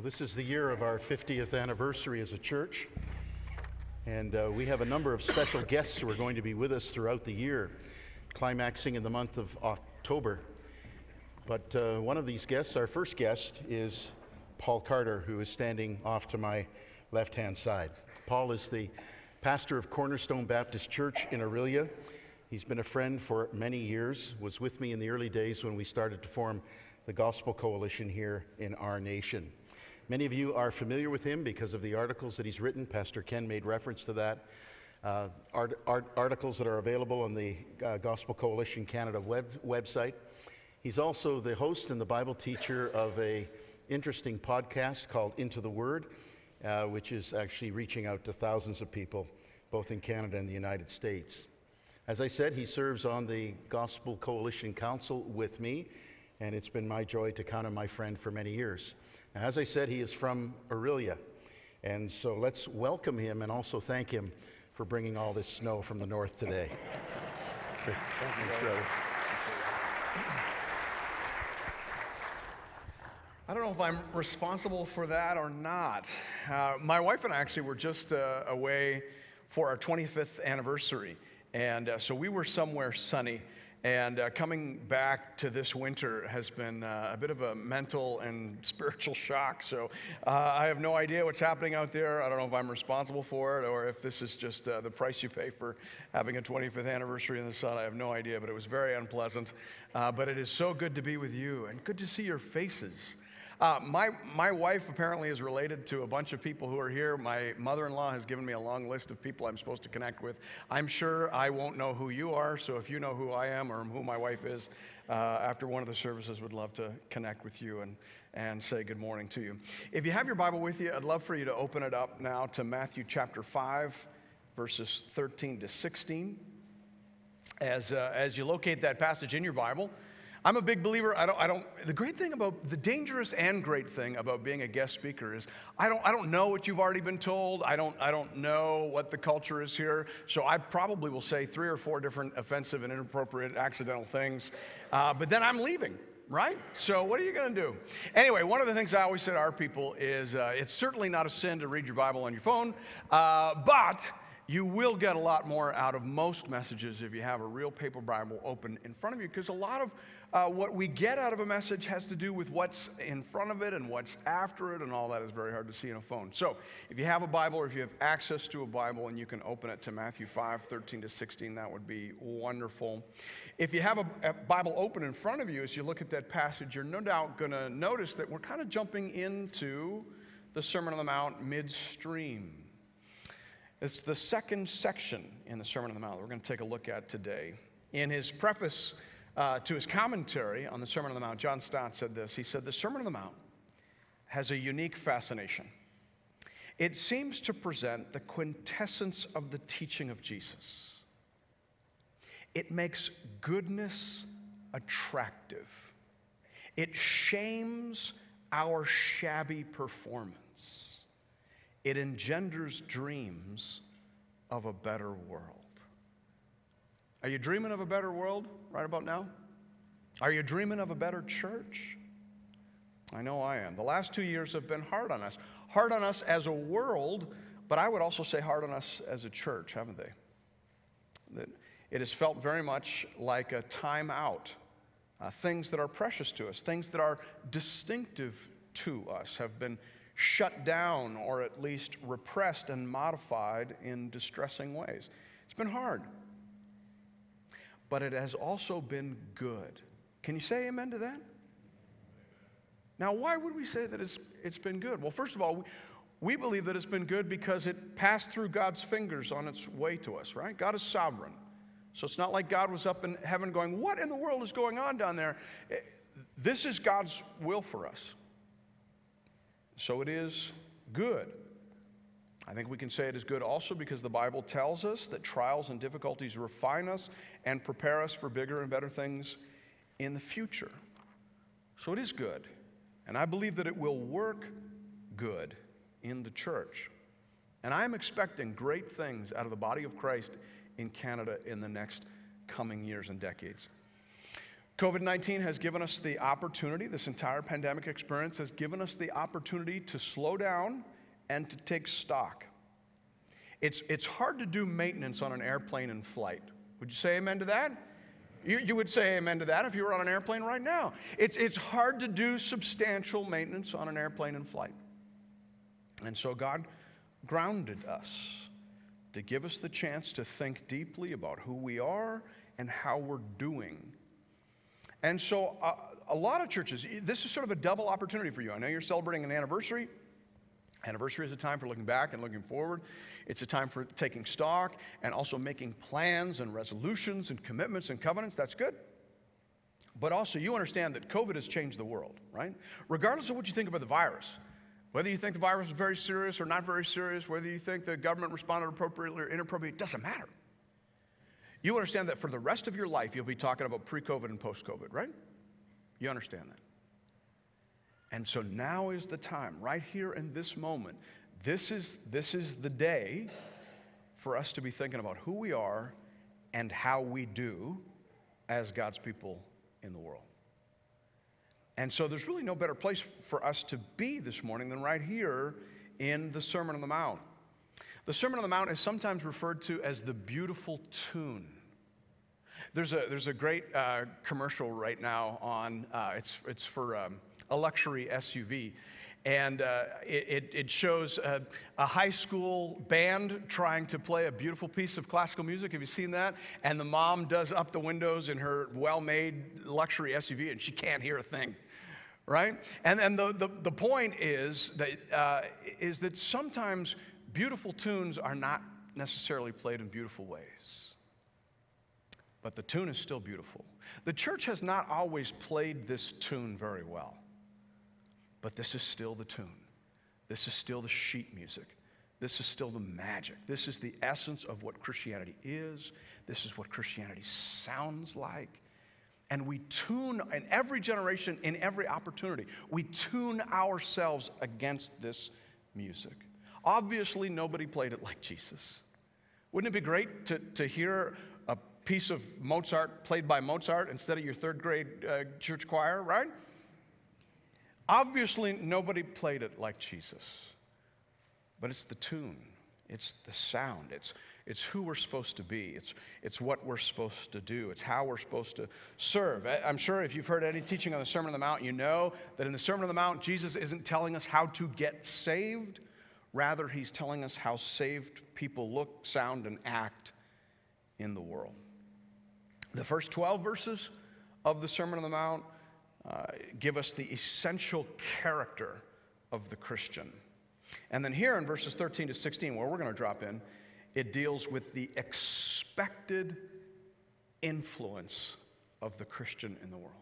Well, this is the year of our 50th anniversary as a church, and uh, we have a number of special guests who are going to be with us throughout the year, climaxing in the month of October. But uh, one of these guests, our first guest, is Paul Carter, who is standing off to my left hand side. Paul is the pastor of Cornerstone Baptist Church in Orillia. He's been a friend for many years, was with me in the early days when we started to form the Gospel Coalition here in our nation. Many of you are familiar with him because of the articles that he's written. Pastor Ken made reference to that. Uh, art, art, articles that are available on the uh, Gospel Coalition Canada web, website. He's also the host and the Bible teacher of a interesting podcast called Into the Word, uh, which is actually reaching out to thousands of people, both in Canada and the United States. As I said, he serves on the Gospel Coalition Council with me, and it's been my joy to count on my friend for many years. As I said, he is from Orillia, and so let's welcome him and also thank him for bringing all this snow from the north today. Thanks, brother. I don't know if I'm responsible for that or not. Uh, my wife and I actually were just uh, away for our 25th anniversary. And uh, so we were somewhere sunny. And uh, coming back to this winter has been uh, a bit of a mental and spiritual shock. So uh, I have no idea what's happening out there. I don't know if I'm responsible for it or if this is just uh, the price you pay for having a 25th anniversary in the sun. I have no idea, but it was very unpleasant. Uh, but it is so good to be with you and good to see your faces. Uh, my, my wife apparently is related to a bunch of people who are here. My mother in law has given me a long list of people I'm supposed to connect with. I'm sure I won't know who you are, so if you know who I am or who my wife is, uh, after one of the services, would love to connect with you and, and say good morning to you. If you have your Bible with you, I'd love for you to open it up now to Matthew chapter 5, verses 13 to 16. As, uh, as you locate that passage in your Bible, I'm a big believer. I don't, I don't, the great thing about, the dangerous and great thing about being a guest speaker is I don't, I don't know what you've already been told. I don't, I don't know what the culture is here. So I probably will say three or four different offensive and inappropriate accidental things. Uh, but then I'm leaving right? So, what are you going to do? Anyway, one of the things I always say to our people is uh, it's certainly not a sin to read your Bible on your phone, uh, but you will get a lot more out of most messages if you have a real paper Bible open in front of you, because a lot of uh, what we get out of a message has to do with what's in front of it and what's after it, and all that is very hard to see in a phone. So, if you have a Bible or if you have access to a Bible and you can open it to Matthew 5 13 to 16, that would be wonderful. If you have a, a Bible open in front of you as you look at that passage, you're no doubt going to notice that we're kind of jumping into the Sermon on the Mount midstream. It's the second section in the Sermon on the Mount that we're going to take a look at today. In his preface, uh, to his commentary on the Sermon on the Mount, John Stott said this. He said, The Sermon on the Mount has a unique fascination. It seems to present the quintessence of the teaching of Jesus. It makes goodness attractive, it shames our shabby performance, it engenders dreams of a better world. Are you dreaming of a better world right about now? Are you dreaming of a better church? I know I am. The last two years have been hard on us. Hard on us as a world, but I would also say hard on us as a church, haven't they? That it has felt very much like a time out. Uh, things that are precious to us, things that are distinctive to us, have been shut down or at least repressed and modified in distressing ways. It's been hard but it has also been good. Can you say amen to that? Now, why would we say that it's, it's been good? Well, first of all, we, we believe that it's been good because it passed through God's fingers on its way to us, right? God is sovereign. So it's not like God was up in heaven going, What in the world is going on down there? Eh, this is God's will for us. So it is good. I think we can say it is good also because the Bible tells us that trials and difficulties refine us and prepare us for bigger and better things in the future. So it is good. And I believe that it will work good in the church. And I'm expecting great things out of the body of Christ in Canada in the next coming years and decades. COVID 19 has given us the opportunity, this entire pandemic experience has given us the opportunity to slow down and to take stock. It's, it's hard to do maintenance on an airplane in flight. Would you say amen to that? You, you would say amen to that if you were on an airplane right now. It's, it's hard to do substantial maintenance on an airplane in flight. And so God grounded us to give us the chance to think deeply about who we are and how we're doing. And so, uh, a lot of churches, this is sort of a double opportunity for you. I know you're celebrating an anniversary. Anniversary is a time for looking back and looking forward. It's a time for taking stock and also making plans and resolutions and commitments and covenants. That's good. But also, you understand that COVID has changed the world, right? Regardless of what you think about the virus, whether you think the virus is very serious or not very serious, whether you think the government responded appropriately or inappropriately, it doesn't matter. You understand that for the rest of your life, you'll be talking about pre COVID and post COVID, right? You understand that. And so now is the time, right here in this moment. This is, this is the day for us to be thinking about who we are and how we do as God's people in the world. And so there's really no better place for us to be this morning than right here in the Sermon on the Mount. The Sermon on the Mount is sometimes referred to as the beautiful tune. There's a, there's a great uh, commercial right now on, uh, it's, it's for um, a luxury SUV. And uh, it, it, shows a, a, high school band trying to play a beautiful piece of classical music. Have you seen that? And the mom does up the windows in her well made luxury SUV and she can't hear a thing. Right? And, and the, the, the point is that, uh, is that sometimes beautiful tunes are not necessarily played in beautiful ways. But the tune is still beautiful. The church has not always played this tune very well. But this is still the tune. This is still the sheet music. This is still the magic. This is the essence of what Christianity is. This is what Christianity sounds like. And we tune, in every generation, in every opportunity, we tune ourselves against this music. Obviously, nobody played it like Jesus. Wouldn't it be great to, to hear a piece of Mozart played by Mozart instead of your third grade uh, church choir, right? Obviously, nobody played it like Jesus, but it's the tune, it's the sound, it's, it's who we're supposed to be, it's, it's what we're supposed to do, it's how we're supposed to serve. I'm sure if you've heard any teaching on the Sermon on the Mount, you know that in the Sermon on the Mount, Jesus isn't telling us how to get saved, rather, he's telling us how saved people look, sound, and act in the world. The first 12 verses of the Sermon on the Mount uh, give us the essential character of the Christian. And then here in verses 13 to 16, where we're going to drop in, it deals with the expected influence of the Christian in the world.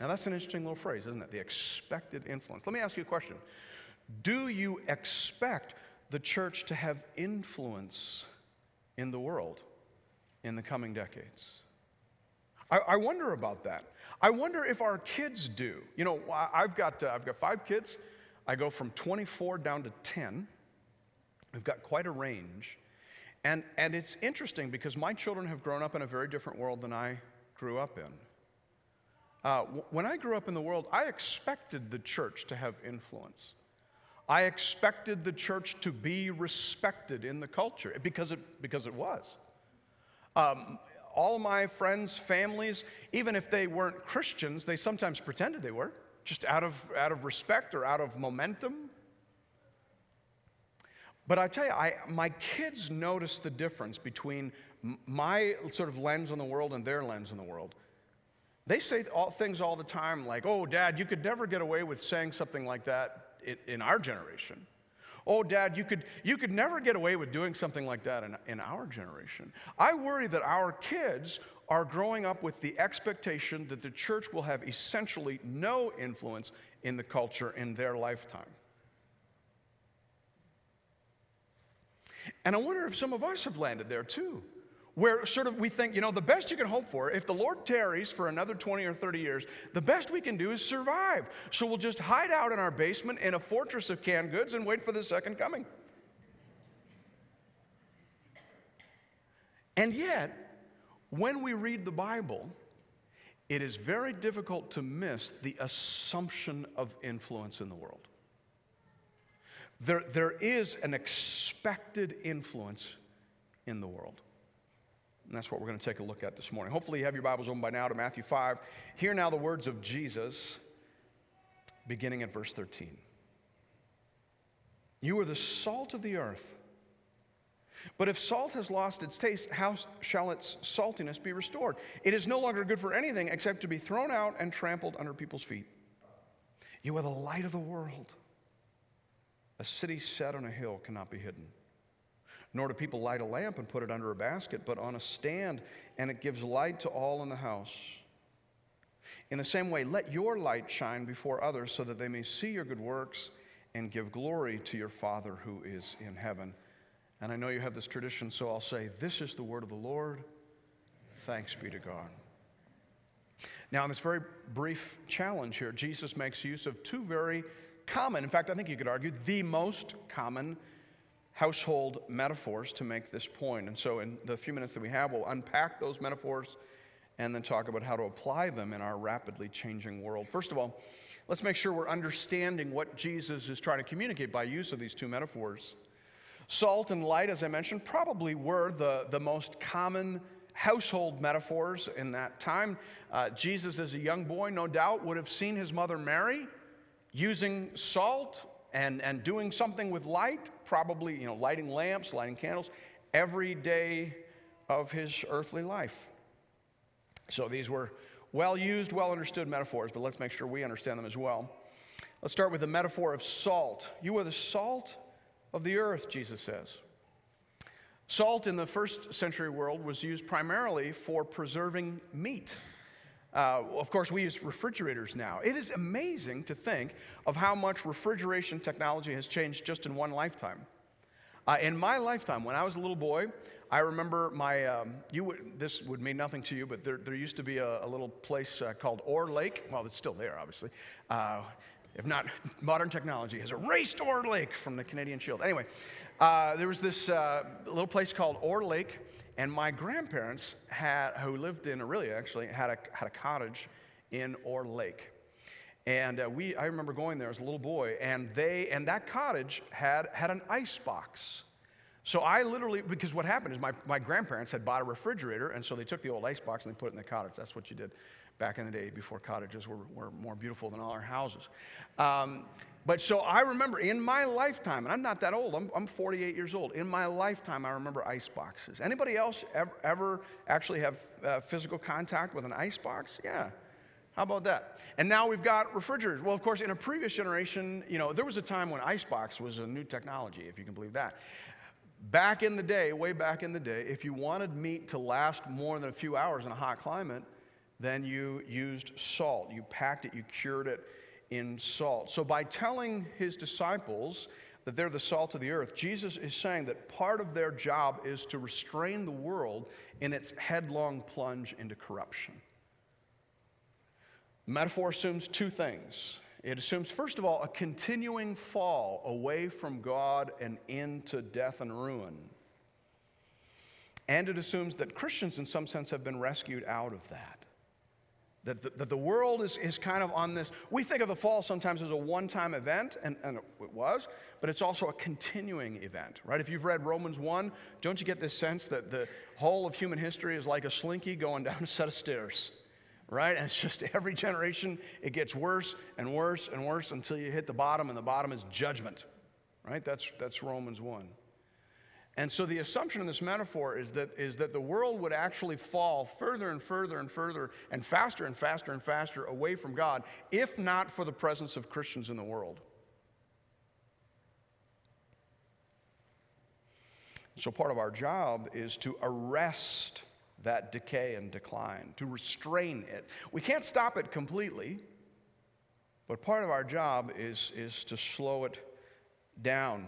Now, that's an interesting little phrase, isn't it? The expected influence. Let me ask you a question Do you expect the church to have influence in the world in the coming decades? I, I wonder about that. I wonder if our kids do. You know, I've got, uh, I've got five kids. I go from 24 down to 10. We've got quite a range. And, and it's interesting because my children have grown up in a very different world than I grew up in. Uh, when I grew up in the world, I expected the church to have influence. I expected the church to be respected in the culture because it, because it was. Um, all my friends, families, even if they weren't Christians, they sometimes pretended they were, just out of, out of respect or out of momentum. But I tell you, I, my kids notice the difference between my sort of lens on the world and their lens on the world. They say all, things all the time like, oh, dad, you could never get away with saying something like that in, in our generation. Oh, Dad, you could, you could never get away with doing something like that in, in our generation. I worry that our kids are growing up with the expectation that the church will have essentially no influence in the culture in their lifetime. And I wonder if some of us have landed there too where sort of we think, you know, the best you can hope for, if the Lord tarries for another 20 or 30 years, the best we can do is survive. So we'll just hide out in our basement in a fortress of canned goods and wait for the second coming. And yet, when we read the Bible, it is very difficult to miss the assumption of influence in the world. There, there is an expected influence in the world. And that's what we're going to take a look at this morning. Hopefully, you have your Bibles open by now to Matthew 5. Hear now the words of Jesus, beginning at verse 13. You are the salt of the earth. But if salt has lost its taste, how shall its saltiness be restored? It is no longer good for anything except to be thrown out and trampled under people's feet. You are the light of the world. A city set on a hill cannot be hidden. Nor do people light a lamp and put it under a basket, but on a stand, and it gives light to all in the house. In the same way, let your light shine before others so that they may see your good works and give glory to your Father who is in heaven. And I know you have this tradition, so I'll say, This is the word of the Lord. Thanks be to God. Now, in this very brief challenge here, Jesus makes use of two very common, in fact, I think you could argue, the most common household metaphors to make this point. And so, in the few minutes that we have, we'll unpack those metaphors and then talk about how to apply them in our rapidly changing world. First of all, let's make sure we're understanding what Jesus is trying to communicate by use of these two metaphors. Salt and light, as I mentioned, probably were the, the most common household metaphors in that time. Uh, Jesus, as a young boy, no doubt would have seen his mother Mary using salt and, and doing something with light, probably you know, lighting lamps, lighting candles, every day of his earthly life. So these were well used, well understood metaphors, but let's make sure we understand them as well. Let's start with the metaphor of salt. You are the salt of the earth, Jesus says. Salt in the first century world was used primarily for preserving meat. Uh, of course, we use refrigerators now. It is amazing to think of how much refrigeration technology has changed just in one lifetime. Uh, in my lifetime, when I was a little boy, I remember my, um, you would, this would mean nothing to you, but there, there used to be a, a little place uh, called Orr Lake. Well, it's still there, obviously. Uh, if not, modern technology has erased Orr Lake from the Canadian Shield. Anyway, uh, there was this uh, little place called Orr Lake, and my grandparents had, who lived in Orillia actually, had a, had a cottage in Orr Lake. And uh, we, I remember going there as a little boy, and they, and that cottage had, had an ice box. So I literally, because what happened is my, my grandparents had bought a refrigerator, and so they took the old ice box and they put it in the cottage. That's what you did back in the day before cottages were, were more beautiful than all our houses. Um, but so I remember in my lifetime, and I'm not that old, I'm, I'm 48 years old. In my lifetime, I remember ice boxes. Anybody else ever, ever actually have uh, physical contact with an ice box? Yeah. How about that? And now we've got refrigerators. Well, of course, in a previous generation, you know, there was a time when icebox was a new technology, if you can believe that. Back in the day, way back in the day, if you wanted meat to last more than a few hours in a hot climate, then you used salt. You packed it, you cured it in salt. So, by telling his disciples that they're the salt of the earth, Jesus is saying that part of their job is to restrain the world in its headlong plunge into corruption. The metaphor assumes two things. It assumes, first of all, a continuing fall away from God and into death and ruin. And it assumes that Christians, in some sense, have been rescued out of that. That the, that the world is, is kind of on this. We think of the fall sometimes as a one time event, and, and it was, but it's also a continuing event, right? If you've read Romans 1, don't you get this sense that the whole of human history is like a slinky going down a set of stairs, right? And it's just every generation, it gets worse and worse and worse until you hit the bottom, and the bottom is judgment, right? That's, that's Romans 1. And so the assumption in this metaphor is that, is that the world would actually fall further and further and further and faster and faster and faster away from God if not for the presence of Christians in the world. So part of our job is to arrest that decay and decline, to restrain it. We can't stop it completely, but part of our job is, is to slow it down.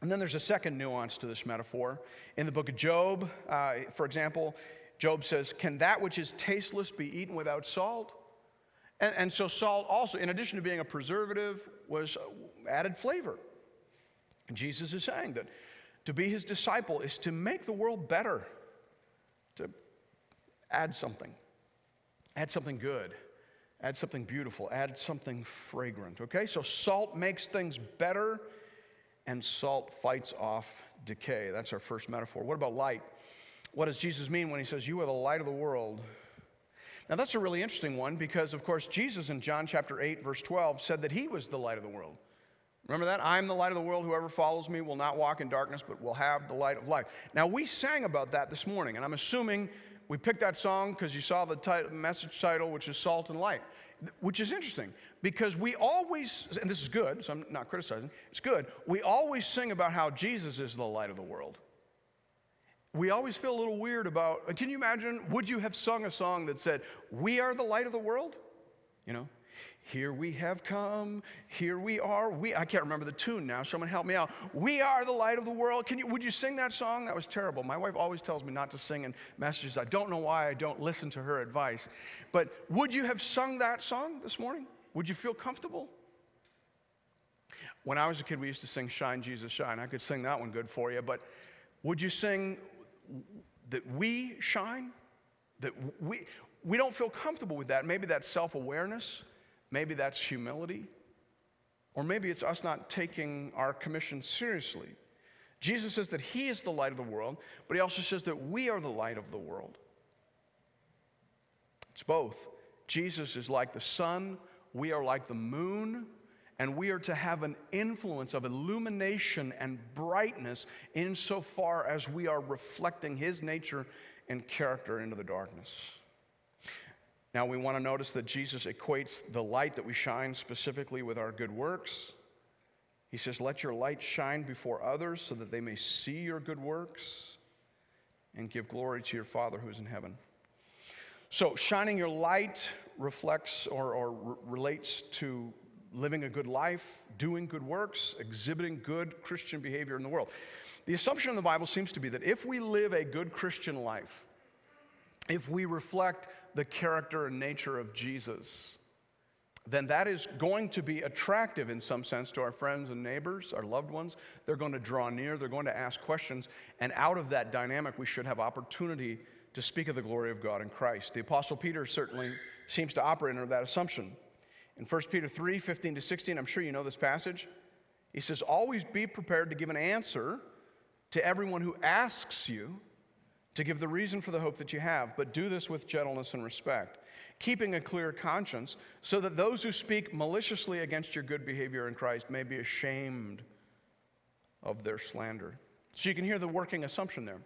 And then there's a second nuance to this metaphor. In the book of Job, uh, for example, Job says, Can that which is tasteless be eaten without salt? And, and so, salt also, in addition to being a preservative, was added flavor. And Jesus is saying that to be his disciple is to make the world better, to add something. Add something good. Add something beautiful. Add something fragrant. Okay? So salt makes things better, and salt fights off decay. That's our first metaphor. What about light? What does Jesus mean when he says, You are the light of the world? Now, that's a really interesting one because, of course, Jesus in John chapter 8, verse 12, said that he was the light of the world. Remember that? I'm the light of the world. Whoever follows me will not walk in darkness, but will have the light of life. Now, we sang about that this morning, and I'm assuming we picked that song because you saw the title, message title, which is Salt and Light, which is interesting because we always, and this is good, so I'm not criticizing, it's good. We always sing about how Jesus is the light of the world. We always feel a little weird about, can you imagine, would you have sung a song that said, We are the light of the world? You know, here we have come, here we are. We, I can't remember the tune now. Someone help me out. We are the light of the world. Can you, would you sing that song? That was terrible. My wife always tells me not to sing in messages. I don't know why I don't listen to her advice. But would you have sung that song this morning? Would you feel comfortable? When I was a kid, we used to sing Shine, Jesus, Shine. I could sing that one good for you. But would you sing that we shine? That we, we don't feel comfortable with that. Maybe that's self awareness. Maybe that's humility. Or maybe it's us not taking our commission seriously. Jesus says that He is the light of the world, but He also says that we are the light of the world. It's both. Jesus is like the sun, we are like the moon, and we are to have an influence of illumination and brightness insofar as we are reflecting His nature and character into the darkness. Now, we want to notice that Jesus equates the light that we shine specifically with our good works. He says, Let your light shine before others so that they may see your good works and give glory to your Father who is in heaven. So, shining your light reflects or, or r- relates to living a good life, doing good works, exhibiting good Christian behavior in the world. The assumption in the Bible seems to be that if we live a good Christian life, if we reflect the character and nature of Jesus, then that is going to be attractive in some sense to our friends and neighbors, our loved ones. They're going to draw near, they're going to ask questions, and out of that dynamic, we should have opportunity to speak of the glory of God in Christ. The Apostle Peter certainly seems to operate under that assumption. In 1 Peter 3 15 to 16, I'm sure you know this passage. He says, Always be prepared to give an answer to everyone who asks you to give the reason for the hope that you have, but do this with gentleness and respect, keeping a clear conscience, so that those who speak maliciously against your good behavior in Christ may be ashamed of their slander. So you can hear the working assumption there.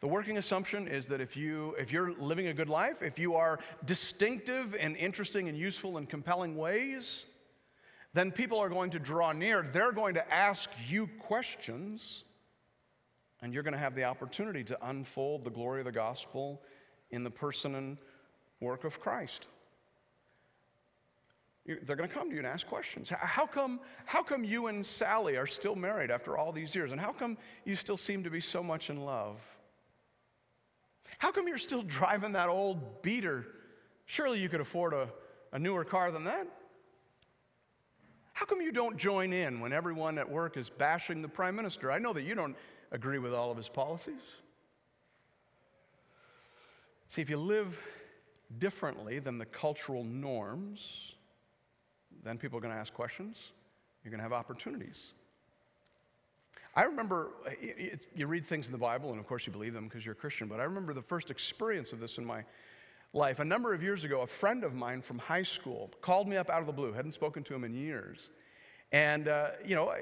The working assumption is that if you if you're living a good life, if you are distinctive and interesting and useful in compelling ways, then people are going to draw near. They're going to ask you questions and you're going to have the opportunity to unfold the glory of the gospel in the person and work of Christ. They're going to come to you and ask questions. How come, how come you and Sally are still married after all these years? And how come you still seem to be so much in love? How come you're still driving that old beater? Surely you could afford a, a newer car than that. How come you don't join in when everyone at work is bashing the prime minister? I know that you don't agree with all of his policies. See, if you live differently than the cultural norms, then people are going to ask questions. You're going to have opportunities. I remember, you read things in the Bible, and of course you believe them because you're a Christian, but I remember the first experience of this in my life. A number of years ago, a friend of mine from high school called me up out of the blue, hadn't spoken to him in years. And, uh, you know,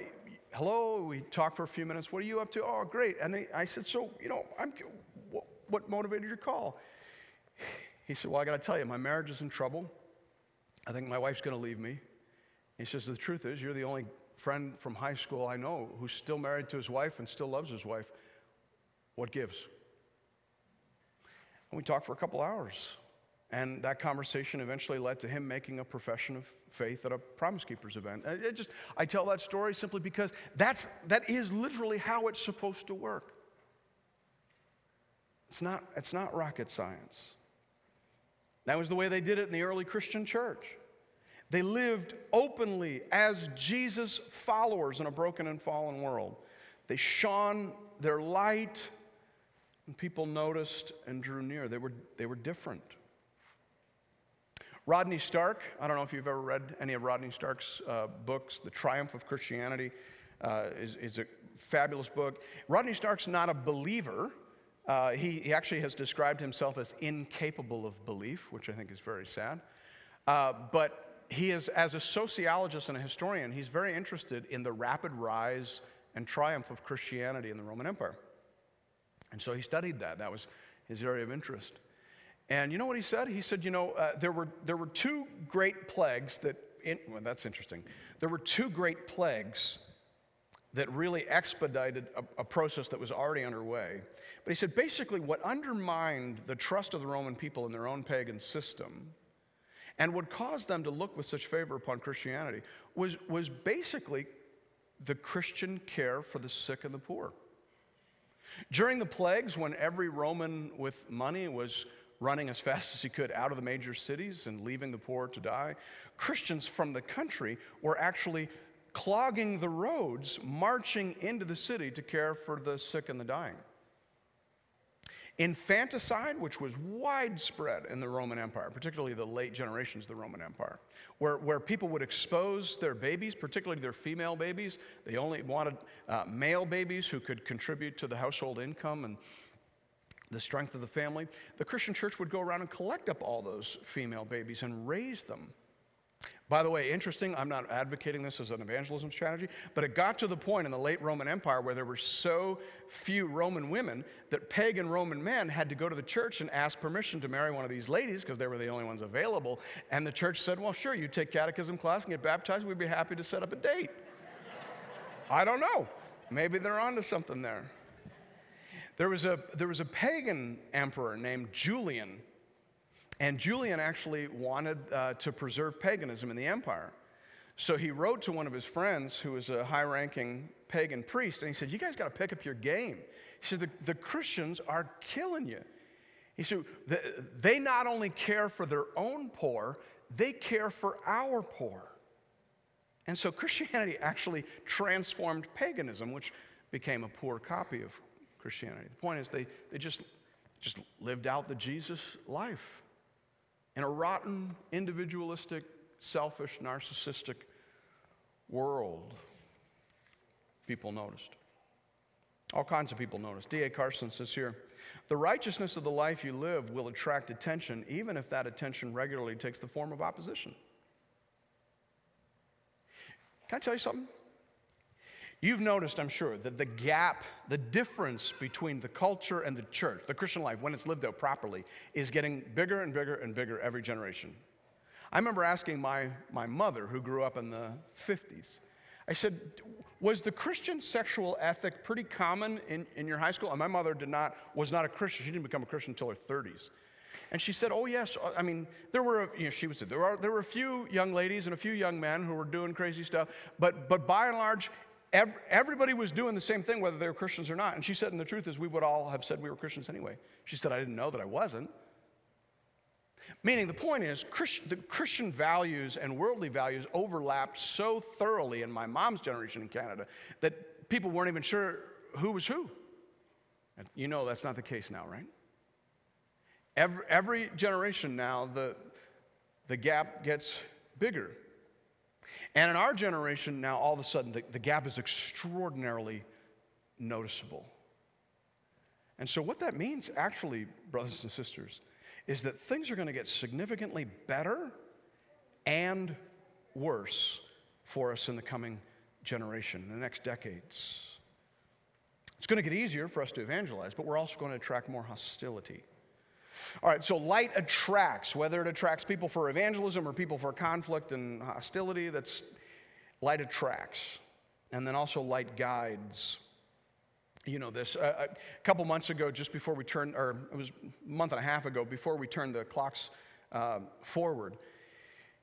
hello, we talked for a few minutes. What are you up to? Oh, great. And I said, so, you know, I'm, what, what motivated your call? He said, well, I got to tell you, my marriage is in trouble. I think my wife's going to leave me. He says, the truth is, you're the only friend from high school I know who's still married to his wife and still loves his wife. What gives? And we talked for a couple hours. And that conversation eventually led to him making a profession of faith at a Promise Keepers event. It just, I tell that story simply because that's, that is literally how it's supposed to work. It's not, it's not rocket science. That was the way they did it in the early Christian church. They lived openly as Jesus' followers in a broken and fallen world. They shone their light, and people noticed and drew near. They were, they were different. Rodney Stark, I don't know if you've ever read any of Rodney Stark's uh, books. The Triumph of Christianity uh, is, is a fabulous book. Rodney Stark's not a believer. Uh, he, he, actually has described himself as incapable of belief, which I think is very sad. Uh, but he is, as a sociologist and a historian, he's very interested in the rapid rise and triumph of Christianity in the Roman Empire. And so he studied that. That was his area of interest. And you know what he said? He said, you know, uh, there, were, there were two great plagues that, in, well, that's interesting. There were two great plagues that really expedited a, a, process that was already underway. But he said basically, what undermined the trust of the Roman people in their own pagan system and would cause them to look with such favor upon Christianity was, was basically the Christian care for the sick and the poor. During the plagues, when every Roman with money was running as fast as he could out of the major cities and leaving the poor to die, Christians from the country were actually clogging the roads, marching into the city to care for the sick and the dying. Infanticide, which was widespread in the Roman Empire, particularly the late generations of the Roman Empire, where, where people would expose their babies, particularly their female babies. They only wanted uh, male babies who could contribute to the household income and the strength of the family. The Christian church would go around and collect up all those female babies and raise them by the way, interesting, I'm not advocating this as an evangelism strategy, but it got to the point in the late Roman Empire where there were so few Roman women that pagan Roman men had to go to the church and ask permission to marry one of these ladies because they were the only ones available. And the church said, Well, sure, you take catechism class and get baptized, we'd be happy to set up a date. I don't know. Maybe they're onto something there. There was a, there was a pagan emperor named Julian and Julian actually wanted uh, to preserve paganism in the empire. So he wrote to one of his friends who was a high ranking pagan priest, and he said, You guys got to pick up your game. He said, the, the, Christians are killing you. He said, They not only care for their own poor, they care for our poor. And so Christianity actually transformed paganism, which became a poor copy of Christianity. The point is, they, they just, just lived out the Jesus life in a rotten, individualistic, selfish, narcissistic world, people noticed. All kinds of people noticed. D.A. Carson says here the righteousness of the life you live will attract attention, even if that attention regularly takes the form of opposition. Can I tell you something? You've noticed, I'm sure, that the gap, the difference between the culture and the church, the Christian life, when it's lived out properly, is getting bigger and bigger and bigger every generation. I remember asking my, my mother, who grew up in the 50s, I said, Was the Christian sexual ethic pretty common in, in your high school? And my mother did not, was not a Christian. She didn't become a Christian until her 30s. And she said, Oh, yes. I mean, there were, you know, she was, there, are, there were a few young ladies and a few young men who were doing crazy stuff, but, but by and large, everybody was doing the same thing, whether they were Christians or not. And she said, and the truth is, we would all have said we were Christians anyway. She said, I didn't know that I wasn't. Meaning, the point is, Christ, the Christian values and worldly values overlapped so thoroughly in my mom's generation in Canada that people weren't even sure who was who. And you know that's not the case now, right? Every, every generation now, the, the gap gets bigger. And in our generation now, all of a sudden, the, the gap is extraordinarily noticeable. And so, what that means, actually, brothers and sisters, is that things are going to get significantly better and worse for us in the coming generation, in the next decades. It's going to get easier for us to evangelize, but we're also going to attract more hostility. All right, so light attracts, whether it attracts people for evangelism or people for conflict and hostility, that's light attracts. And then also light guides. You know this. Uh, a couple months ago, just before we turned, or it was a month and a half ago, before we turned the clocks uh, forward,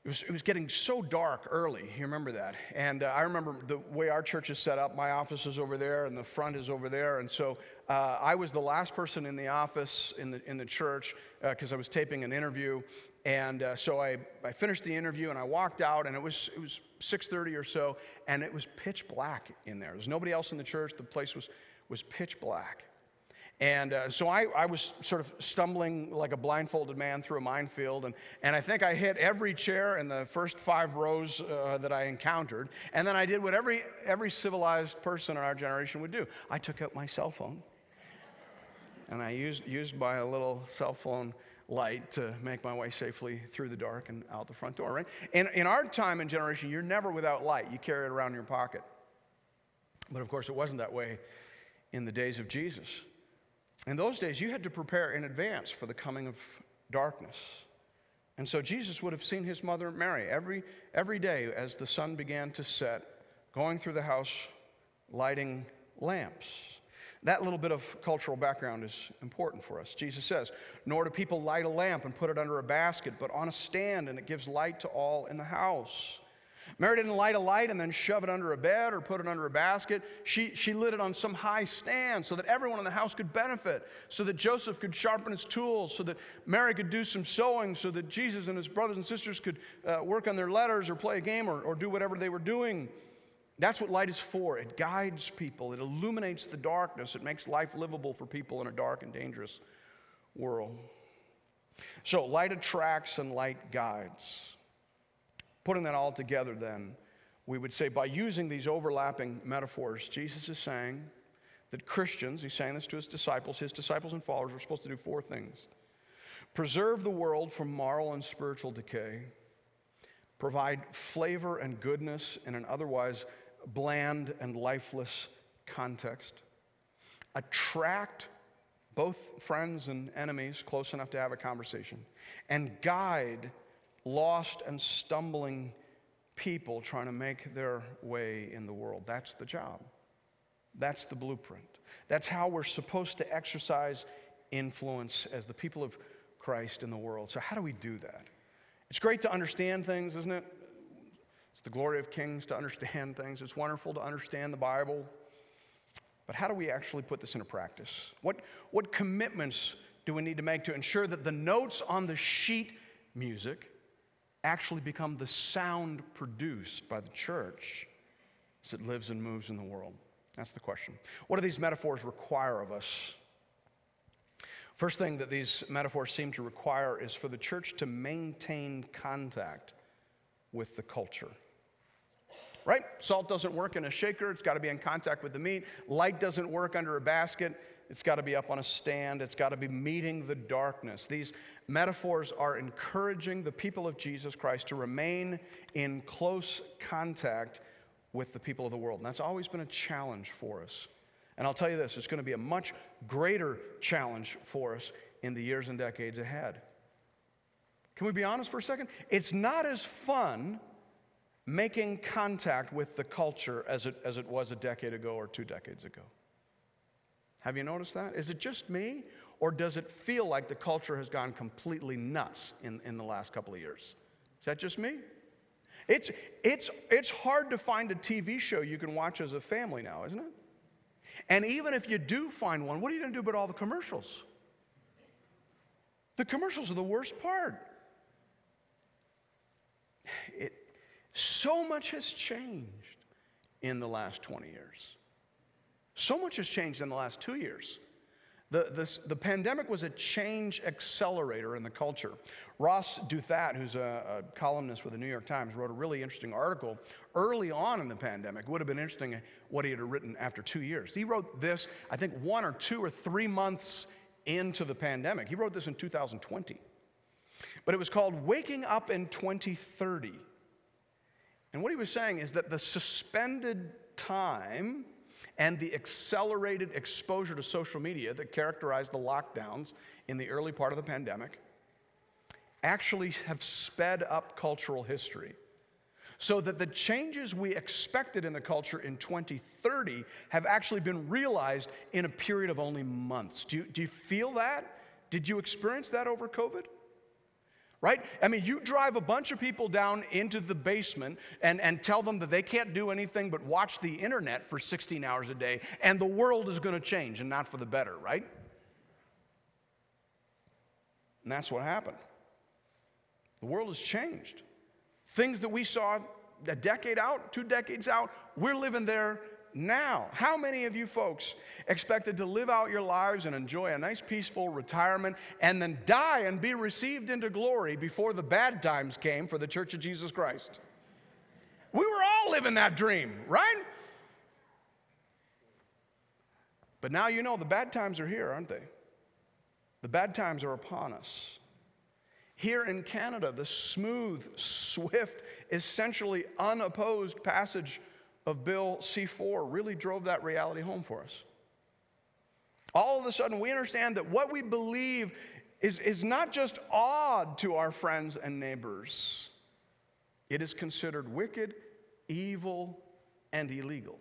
it was, it was getting so dark early. You remember that? And uh, I remember the way our church is set up. My office is over there, and the front is over there. And so uh, I was the last person in the office in the, in the church because uh, I was taping an interview. And uh, so I, I finished the interview, and I walked out, and it was, it was 6.30 or so, and it was pitch black in there. There was nobody else in the church. The place was, was pitch black. And uh, so I, I was sort of stumbling like a blindfolded man through a minefield. And, and I think I hit every chair in the first five rows uh, that I encountered. And then I did what every, every civilized person in our generation would do I took out my cell phone and I used, used my little cell phone light to make my way safely through the dark and out the front door, right? In, in our time and generation, you're never without light. You carry it around in your pocket. But of course, it wasn't that way in the days of Jesus. In those days, you had to prepare in advance for the coming of darkness. And so Jesus would have seen his mother Mary every, every day as the sun began to set, going through the house, lighting lamps. That little bit of cultural background is important for us. Jesus says, Nor do people light a lamp and put it under a basket, but on a stand, and it gives light to all in the house. Mary didn't light a light and then shove it under a bed or put it under a basket. She, she lit it on some high stand so that everyone in the house could benefit, so that Joseph could sharpen his tools, so that Mary could do some sewing, so that Jesus and his brothers and sisters could uh, work on their letters or play a game or, or do whatever they were doing. That's what light is for. It guides people, it illuminates the darkness, it makes life livable for people in a dark and dangerous world. So, light attracts and light guides. Putting that all together, then, we would say by using these overlapping metaphors, Jesus is saying that Christians, he's saying this to his disciples, his disciples and followers are supposed to do four things. Preserve the world from moral and spiritual decay, provide flavor and goodness in an otherwise bland and lifeless context, attract both friends and enemies close enough to have a conversation, and guide lost and stumbling people trying to make their way in the world. That's the job. That's the blueprint. That's how we're supposed to exercise influence as the people of Christ in the world. So, how do we do that? It's great to understand things, isn't it? It's the glory of kings to understand things. It's wonderful to understand the Bible. But how do we actually put this into practice? What, what commitments do we need to make to ensure that the notes on the sheet music actually become the sound produced by the church as it lives and moves in the world? That's the question. What do these metaphors require of us? First thing that these metaphors seem to require is for the church to maintain contact with the culture. Right? Salt doesn't work in a shaker, it's got to be in contact with the meat. Light doesn't work under a basket, it's got to be up on a stand, it's got to be meeting the darkness. These metaphors are encouraging the people of Jesus Christ to remain in close contact with the people of the world. And that's always been a challenge for us. And I'll tell you this it's going to be a much greater challenge for us in the years and decades ahead. Can we be honest for a second? It's not as fun making contact with the culture as it, as it was a decade ago or two decades ago. Have you noticed that? Is it just me, or does it feel like the culture has gone completely nuts in, in the last couple of years? Is that just me? It's, it's, it's hard to find a TV show you can watch as a family now, isn't it? And even if you do find one, what are you going to do about all the commercials? The commercials are the worst part. It, so much has changed in the last 20 years. So much has changed in the last two years. The, the, the, pandemic was a change accelerator in the culture. Ross Douthat, who's a, a, columnist with the New York Times, wrote a really interesting article early on in the pandemic. It would have been interesting what he had written after two years. He wrote this, I think, one or two or three months into the pandemic. He wrote this in 2020. But it was called Waking Up in 2030 and what he was saying is that the suspended time and the accelerated exposure to social media that characterized the lockdowns in the early part of the pandemic actually have sped up cultural history. So that the changes we expected in the culture in 2030 have actually been realized in a period of only months. Do you, do you feel that? Did you experience that over COVID? Right? I mean, you drive a bunch of people down into the basement and, and tell them that they can't do anything but watch the internet for 16 hours a day, and the world is going to change and not for the better, right? And that's what happened. The world has changed. Things that we saw a decade out, two decades out, we're living there now. How many of you folks expected to live out your lives and enjoy a nice, peaceful retirement and then die and be received into glory before the bad times came for the Church of Jesus Christ? We were all living that dream, right? But now you know the bad times are here, aren't they? The bad times are upon us. Here in Canada, the smooth, swift, essentially unopposed passage of Bill C 4 really drove that reality home for us. All of a sudden, we understand that what we believe is, is not just odd to our friends and neighbors, it is considered wicked, evil, and illegal.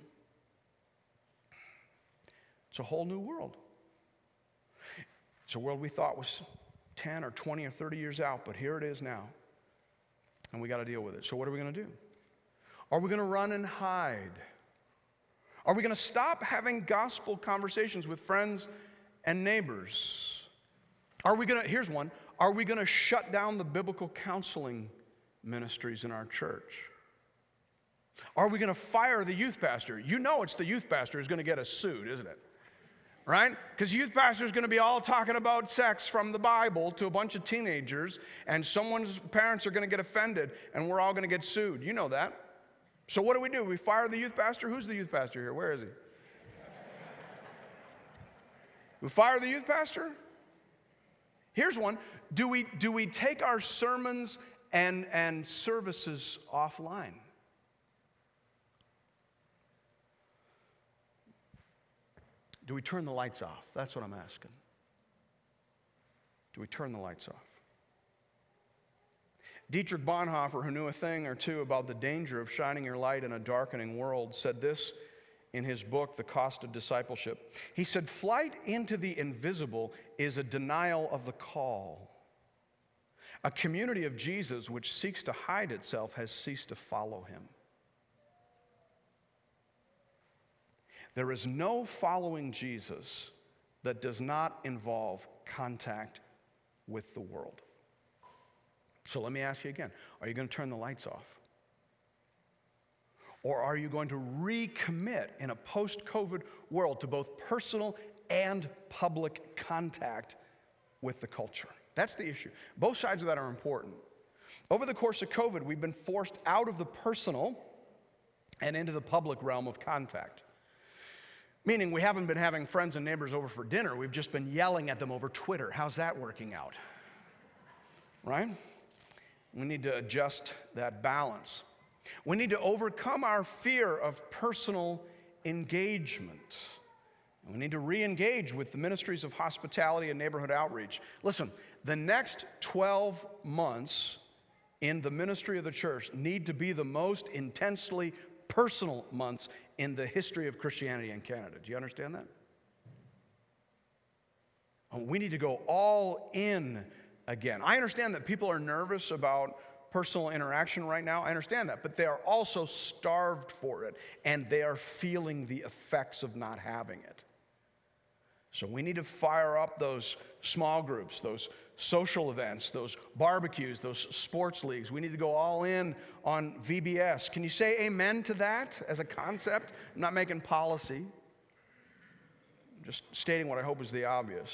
It's a whole new world. It's a world we thought was 10 or 20 or 30 years out, but here it is now. And we got to deal with it. So, what are we going to do? Are we going to run and hide? Are we going to stop having gospel conversations with friends and neighbors? Are we going to, here's one, are we going to shut down the biblical counseling ministries in our church? Are we going to fire the youth pastor? You know it's the youth pastor who's going to get us sued, isn't it? right? Because youth pastor is going to be all talking about sex from the Bible to a bunch of teenagers, and someone's parents are going to get offended, and we're all going to get sued. You know that. So what do we do? We fire the youth pastor? Who's the youth pastor here? Where is he? we fire the youth pastor? Here's one. Do we, do we take our sermons and, and services offline? Do we turn the lights off? That's what I'm asking. Do we turn the lights off? Dietrich Bonhoeffer, who knew a thing or two about the danger of shining your light in a darkening world, said this in his book, The Cost of Discipleship. He said, Flight into the invisible is a denial of the call. A community of Jesus which seeks to hide itself has ceased to follow him. There is no following Jesus that does not involve contact with the world. So let me ask you again are you going to turn the lights off? Or are you going to recommit in a post COVID world to both personal and public contact with the culture? That's the issue. Both sides of that are important. Over the course of COVID, we've been forced out of the personal and into the public realm of contact. Meaning, we haven't been having friends and neighbors over for dinner, we've just been yelling at them over Twitter. How's that working out? Right? We need to adjust that balance. We need to overcome our fear of personal engagement. We need to re engage with the ministries of hospitality and neighborhood outreach. Listen, the next 12 months in the ministry of the church need to be the most intensely personal months in the history of Christianity in Canada. Do you understand that? Uh, we need to go all in again. I understand that people are nervous about personal interaction right now. I understand that. But they are also starved for it, and they are feeling the effects of not having it. So we need to fire up those small groups, those social events, those barbecues, those sports leagues. We need to go all in on VBS. Can you say amen to that as a concept? I'm not making policy, I'm just stating what I hope is the obvious.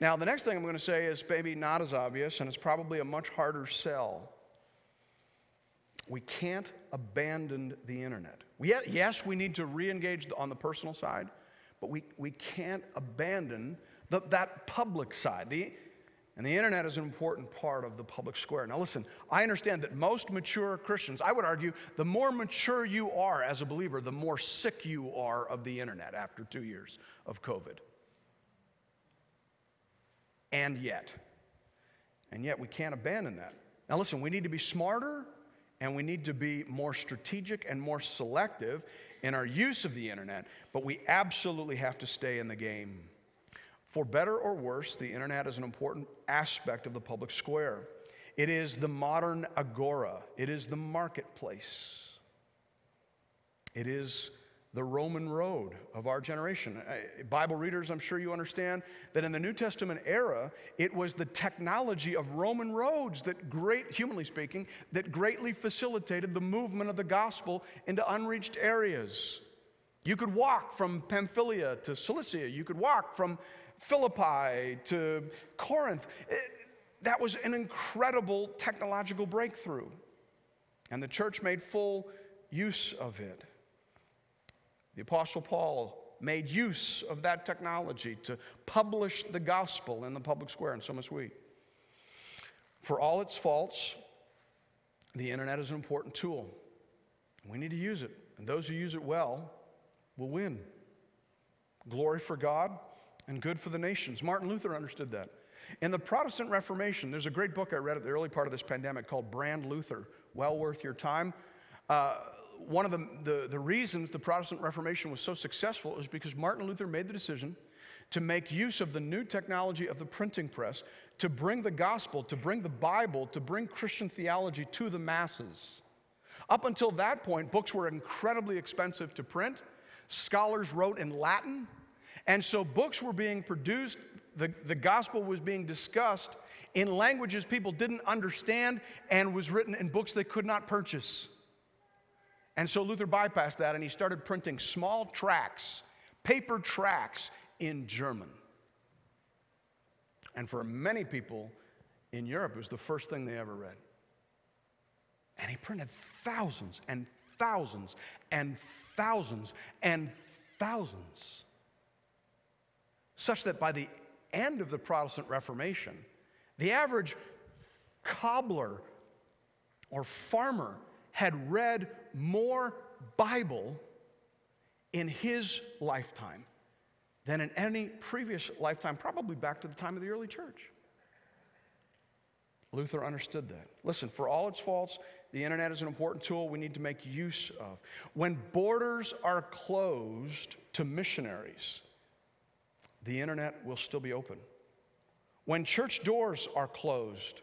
Now, the next thing I'm going to say is maybe not as obvious, and it's probably a much harder sell. We can't abandon the internet. We, yes, we need to re engage on the personal side, but we, we can't abandon the, that public side. The, and the internet is an important part of the public square. Now, listen, I understand that most mature Christians, I would argue, the more mature you are as a believer, the more sick you are of the internet after two years of COVID. And yet, and yet we can't abandon that. Now, listen, we need to be smarter and we need to be more strategic and more selective in our use of the internet, but we absolutely have to stay in the game. For better or worse, the internet is an important aspect of the public square. It is the modern agora, it is the marketplace, it is the Roman road of our generation. Uh, Bible readers, I'm sure you understand that in the New Testament era, it was the technology of Roman roads that great, humanly speaking, that greatly facilitated the movement of the gospel into unreached areas. You could walk from Pamphylia to Cilicia. You could walk from Philippi to Corinth. It, that was an incredible technological breakthrough. And the church made full use of it. The Apostle Paul made use of that technology to publish the gospel in the public square, and so must we. For all its faults, the internet is an important tool. We need to use it, and those who use it well will win. Glory for God and good for the nations. Martin Luther understood that. In the Protestant Reformation, there's a great book I read at the early part of this pandemic called Brand Luther, well worth your time. Uh, one of the, the, the reasons the Protestant Reformation was so successful is because Martin Luther made the decision to make use of the new technology of the printing press to bring the gospel, to bring the Bible, to bring Christian theology to the masses. Up until that point, books were incredibly expensive to print. Scholars wrote in Latin. And so books were being produced, the, the gospel was being discussed in languages people didn't understand and was written in books they could not purchase. And so Luther bypassed that and he started printing small tracts, paper tracts in German. And for many people in Europe, it was the first thing they ever read. And he printed thousands and thousands and thousands and thousands. Such that by the end of the Protestant Reformation, the average cobbler or farmer had read more Bible in his lifetime than in any previous lifetime, probably back to the time of the early church. Luther understood that. Listen, for all its faults, the internet is an important tool we need to make use of. When borders are closed to missionaries, the internet will still be open. When church doors are closed,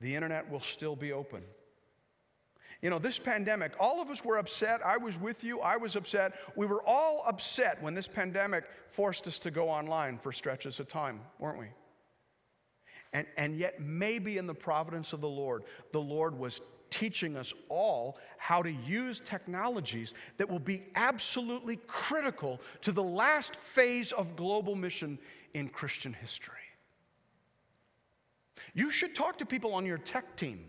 the internet will still be open. You know, this pandemic, all of us were upset. I was with you. I was upset. We were all upset when this pandemic forced us to go online for stretches of time, weren't we? And, and yet, maybe in the providence of the Lord, the Lord was teaching us all how to use technologies that will be absolutely critical to the last phase of global mission in Christian history. You should talk to people on your tech team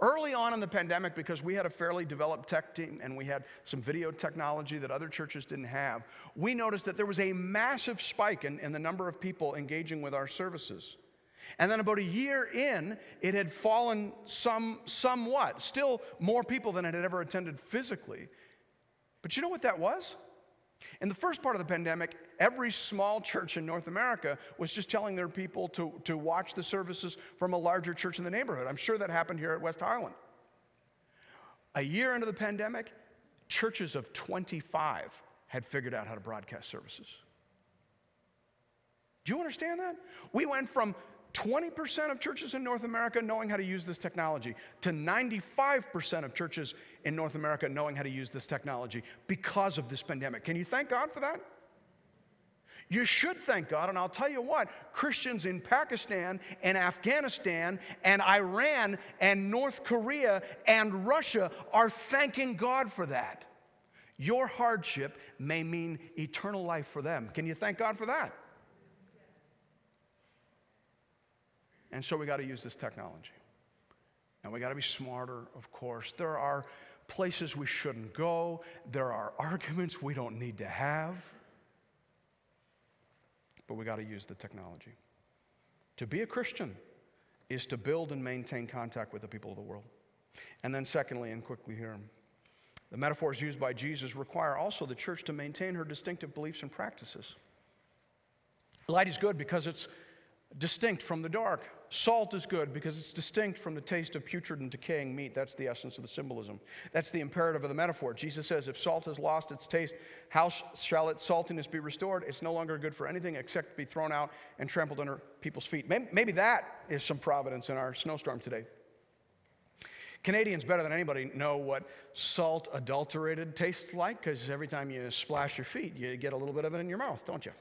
Early on in the pandemic, because we had a fairly developed tech team and we had some video technology that other churches didn't have, we noticed that there was a massive spike in, in the number of people engaging with our services. And then about a year in, it had fallen some, somewhat, still more people than it had ever attended physically. But you know what that was? In the first part of the pandemic, every small church in North America was just telling their people to, to watch the services from a larger church in the neighborhood. I'm sure that happened here at West Highland. A year into the pandemic, churches of 25 had figured out how to broadcast services. Do you understand that? We went from 20% of churches in North America knowing how to use this technology to 95% of churches in North America knowing how to use this technology because of this pandemic. Can you thank God for that? You should thank God, and I'll tell you what Christians in Pakistan and Afghanistan and Iran and North Korea and Russia are thanking God for that. Your hardship may mean eternal life for them. Can you thank God for that? And so we got to use this technology. And we got to be smarter, of course. There are places we shouldn't go, there are arguments we don't need to have. But we got to use the technology. To be a Christian is to build and maintain contact with the people of the world. And then, secondly, and quickly here, the metaphors used by Jesus require also the church to maintain her distinctive beliefs and practices. Light is good because it's distinct from the dark. Salt is good because it's distinct from the taste of putrid and decaying meat. That's the essence of the symbolism. That's the imperative of the metaphor. Jesus says, If salt has lost its taste, how shall its saltiness be restored? It's no longer good for anything except to be thrown out and trampled under people's feet. Maybe, that is some providence in our snowstorm today. Canadians, better than anybody, know what salt adulterated tastes like because every time you splash your feet, you get a little bit of it in your mouth, don't you?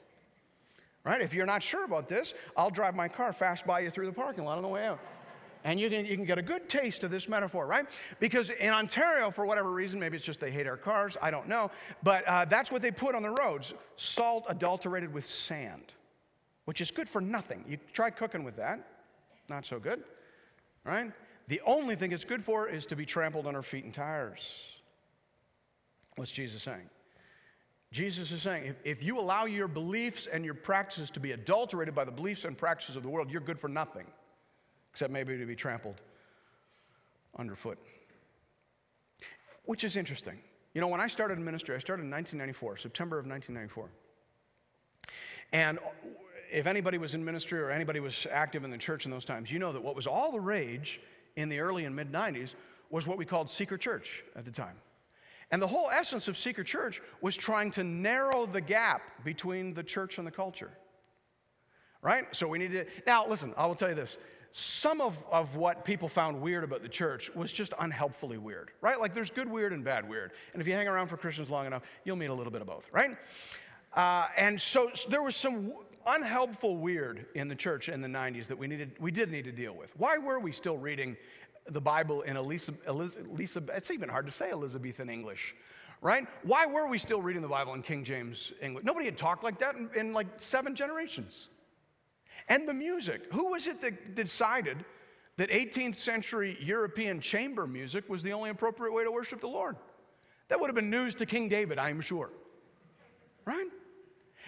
Right? If you're not sure about this, I'll drive my car fast by you through the parking lot on the way out. And you can, you can get a good taste of this metaphor, right? Because in Ontario, for whatever reason, maybe it's just they hate our cars, I don't know, but uh, that's what they put on the roads salt adulterated with sand, which is good for nothing. You try cooking with that, not so good, right? The only thing it's good for is to be trampled under feet and tires. What's Jesus saying? Jesus is saying if, if you allow your beliefs and your practices to be adulterated by the beliefs and practices of the world, you're good for nothing, except maybe to be trampled underfoot. Which is interesting. You know, when I started ministry, I started in 1994, September of 1994. And if anybody was in ministry or anybody was active in the church in those times, you know that what was all the rage in the early and mid 90s was what we called seeker church at the time. And the whole essence of Seeker Church was trying to narrow the gap between the church and the culture. Right? So we need to. Now, listen, I will tell you this. Some of, of what people found weird about the church was just unhelpfully weird, right? Like there's good weird and bad weird. And if you hang around for Christians long enough, you'll meet a little bit of both, right? Uh, and so, so there was some unhelpful weird in the church in the 90s that we needed we did need to deal with why were we still reading the Bible in Elizabeth, it's even hard to say Elizabethan English, right? Why were we still reading the Bible in King James English? Nobody had talked like that in, in like seven generations. And the music. Who was it that decided that 18th century European chamber music was the only appropriate way to worship the Lord? That would have been news to King David, I'm sure. Right?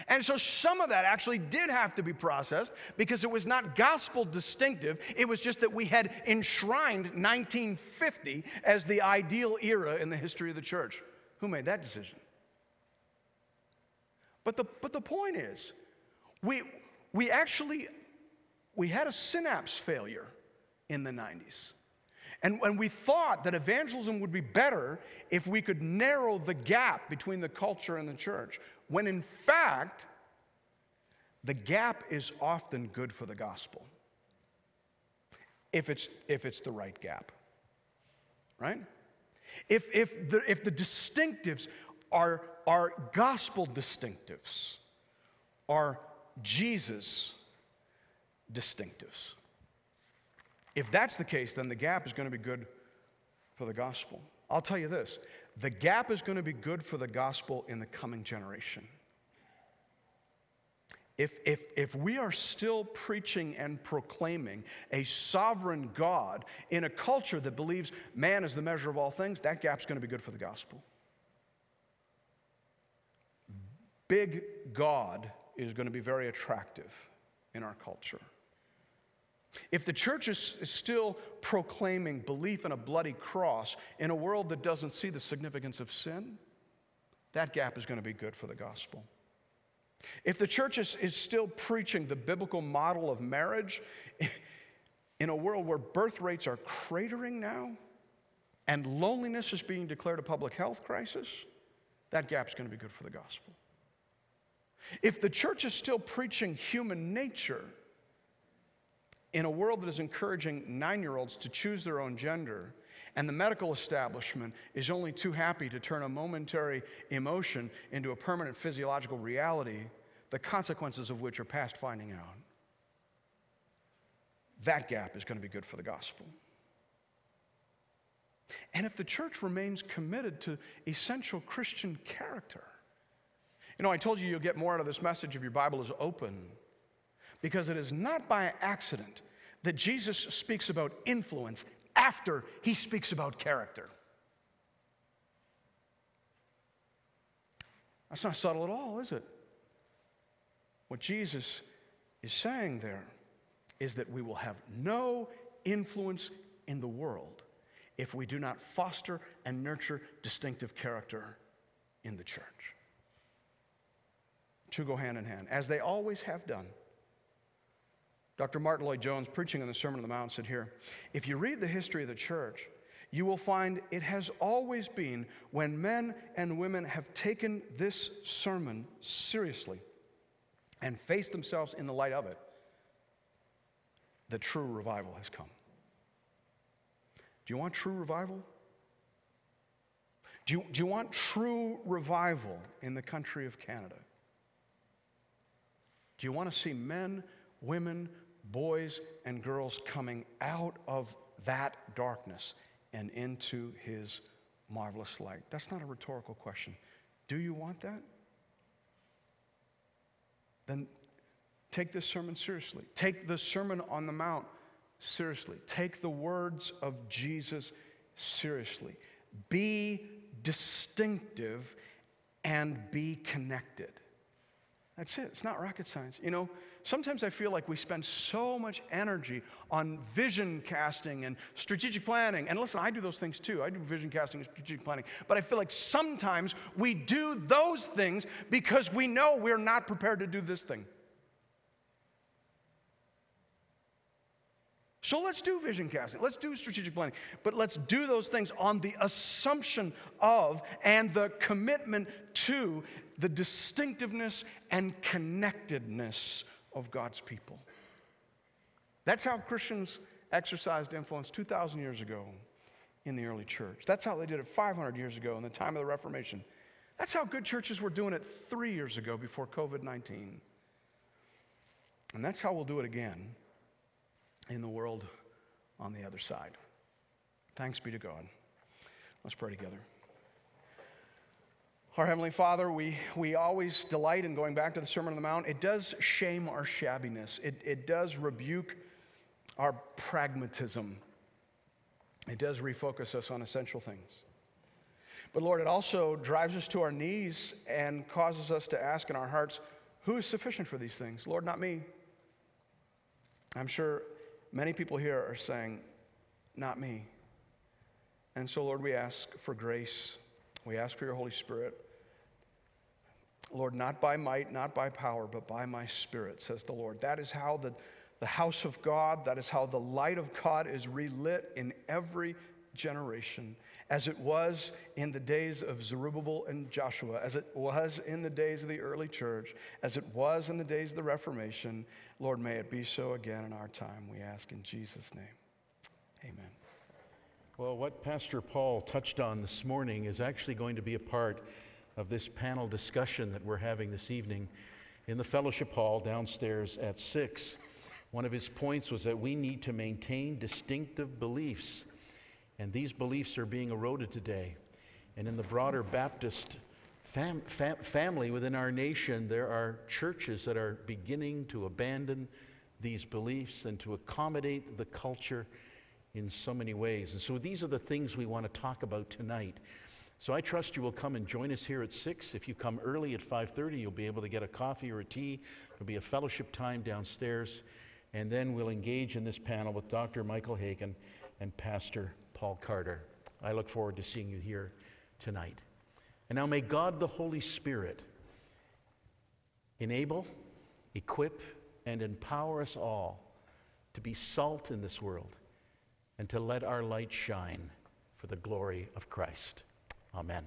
And so some of that actually did have to be processed because it was not gospel distinctive. It was just that we had enshrined 1950 as the ideal era in the history of the church. Who made that decision? But the, but the point is, we, we actually we had a synapse failure in the 90s. And, and we thought that evangelism would be better if we could narrow the gap between the culture and the church when in fact, the gap is often good for the gospel if it's, if it's the right gap, right? If, if, the, if the distinctives are, are gospel distinctives, are Jesus distinctives. If that's the case, then the gap is going to be good for the gospel. I'll tell you this the gap is going to be good for the gospel in the coming generation. If, if, if we are still preaching and proclaiming a sovereign God in a culture that believes man is the measure of all things, that gap's going to be good for the gospel. Big God is going to be very attractive in our culture. If the church is, still proclaiming belief in a bloody cross in a world that doesn't see the significance of sin, that gap is going to be good for the gospel. If the church is, is still preaching the biblical model of marriage in a world where birth rates are cratering now and loneliness is being declared a public health crisis, that gap is going to be good for the gospel. If the church is still preaching human nature in a world that is encouraging nine year olds to choose their own gender, and the medical establishment is only too happy to turn a momentary emotion into a permanent physiological reality, the consequences of which are past finding out. That gap is going to be good for the gospel. And if the church remains committed to essential Christian character, you know, I told you you'll get more out of this message if your Bible is open because it is not by accident that Jesus speaks about influence after he speaks about character. That's not subtle at all, is it? What Jesus is saying there is that we will have no influence in the world if we do not foster and nurture distinctive character in the church. Two go hand in hand, as they always have done. Dr. Martyn Lloyd-Jones, preaching on the Sermon on the Mount, said here If you read the history of the church, you will find it has always been when men and women have taken this sermon seriously and faced themselves in the light of it, that true revival has come. Do you want true revival? Do you, do you want true revival in the country of Canada? Do you want to see men, women, boys and girls coming out of that darkness and into his marvelous light. That's not a rhetorical question. Do you want that? Then take this sermon seriously. Take the Sermon on the Mount seriously. Take the words of Jesus seriously. Be distinctive and be connected. That's it. It's not rocket science. You know, sometimes I feel like we spend so much energy on vision casting and strategic planning. And listen, I do those things too. I do vision casting and strategic planning. But I feel like sometimes we do those things because we know we're not prepared to do this thing. So let's do vision casting, let's do strategic planning, but let's do those things on the assumption of and the commitment to the distinctiveness and connectedness of God's people. That's how Christians exercised influence 2,000 years ago in the early church. That's how they did it 500 years ago in the time of the Reformation. That's how good churches were doing it three years ago before COVID 19. And that's how we'll do it again in the world on the other side. Thanks be to God. Let's pray together. Our Heavenly Father, we, we always delight in going back to the Sermon on the Mount. It does shame our shabbiness, it, it does rebuke our pragmatism, it does refocus us on essential things. But Lord, it also drives us to our knees and causes us to ask in our hearts, who is sufficient for these things? Lord, not me. I'm sure Many people here are saying, Not me. And so, Lord, we ask for grace. We ask for your Holy Spirit. Lord, not by might, not by power, but by my Spirit, says the Lord. That is how the, the house of God, that is how the light of God is relit in every generation, as it was in the days of Zerubbabel and Joshua, as it was in the days of the early church, as it was in the days of the Reformation, Lord, may it be so again in our time, we ask in Jesus' name. Amen. Well, what Pastor Paul touched on this morning is actually going to be a part of this panel discussion that we're having this evening in the fellowship hall downstairs at 6. One of his points was that we need to maintain distinctive beliefs, and these beliefs are being eroded today. And in the broader Baptist fam- fam- family within our nation, there are churches that are beginning to abandon these beliefs and to accommodate the culture in so many ways. And so these are the things we want to talk about tonight. So I trust you will come and join us here at 6. If you come early at 5:30, you'll be able to get a coffee or a tea. There'll be a fellowship time downstairs, and then we'll engage in this panel with Dr. Michael Haykin and Pastor Paul Carter. I look forward to seeing you here tonight. And now may God the Holy Spirit enable, equip, and empower us all to be salt in this world and to let our light shine for the glory of Christ. Amen.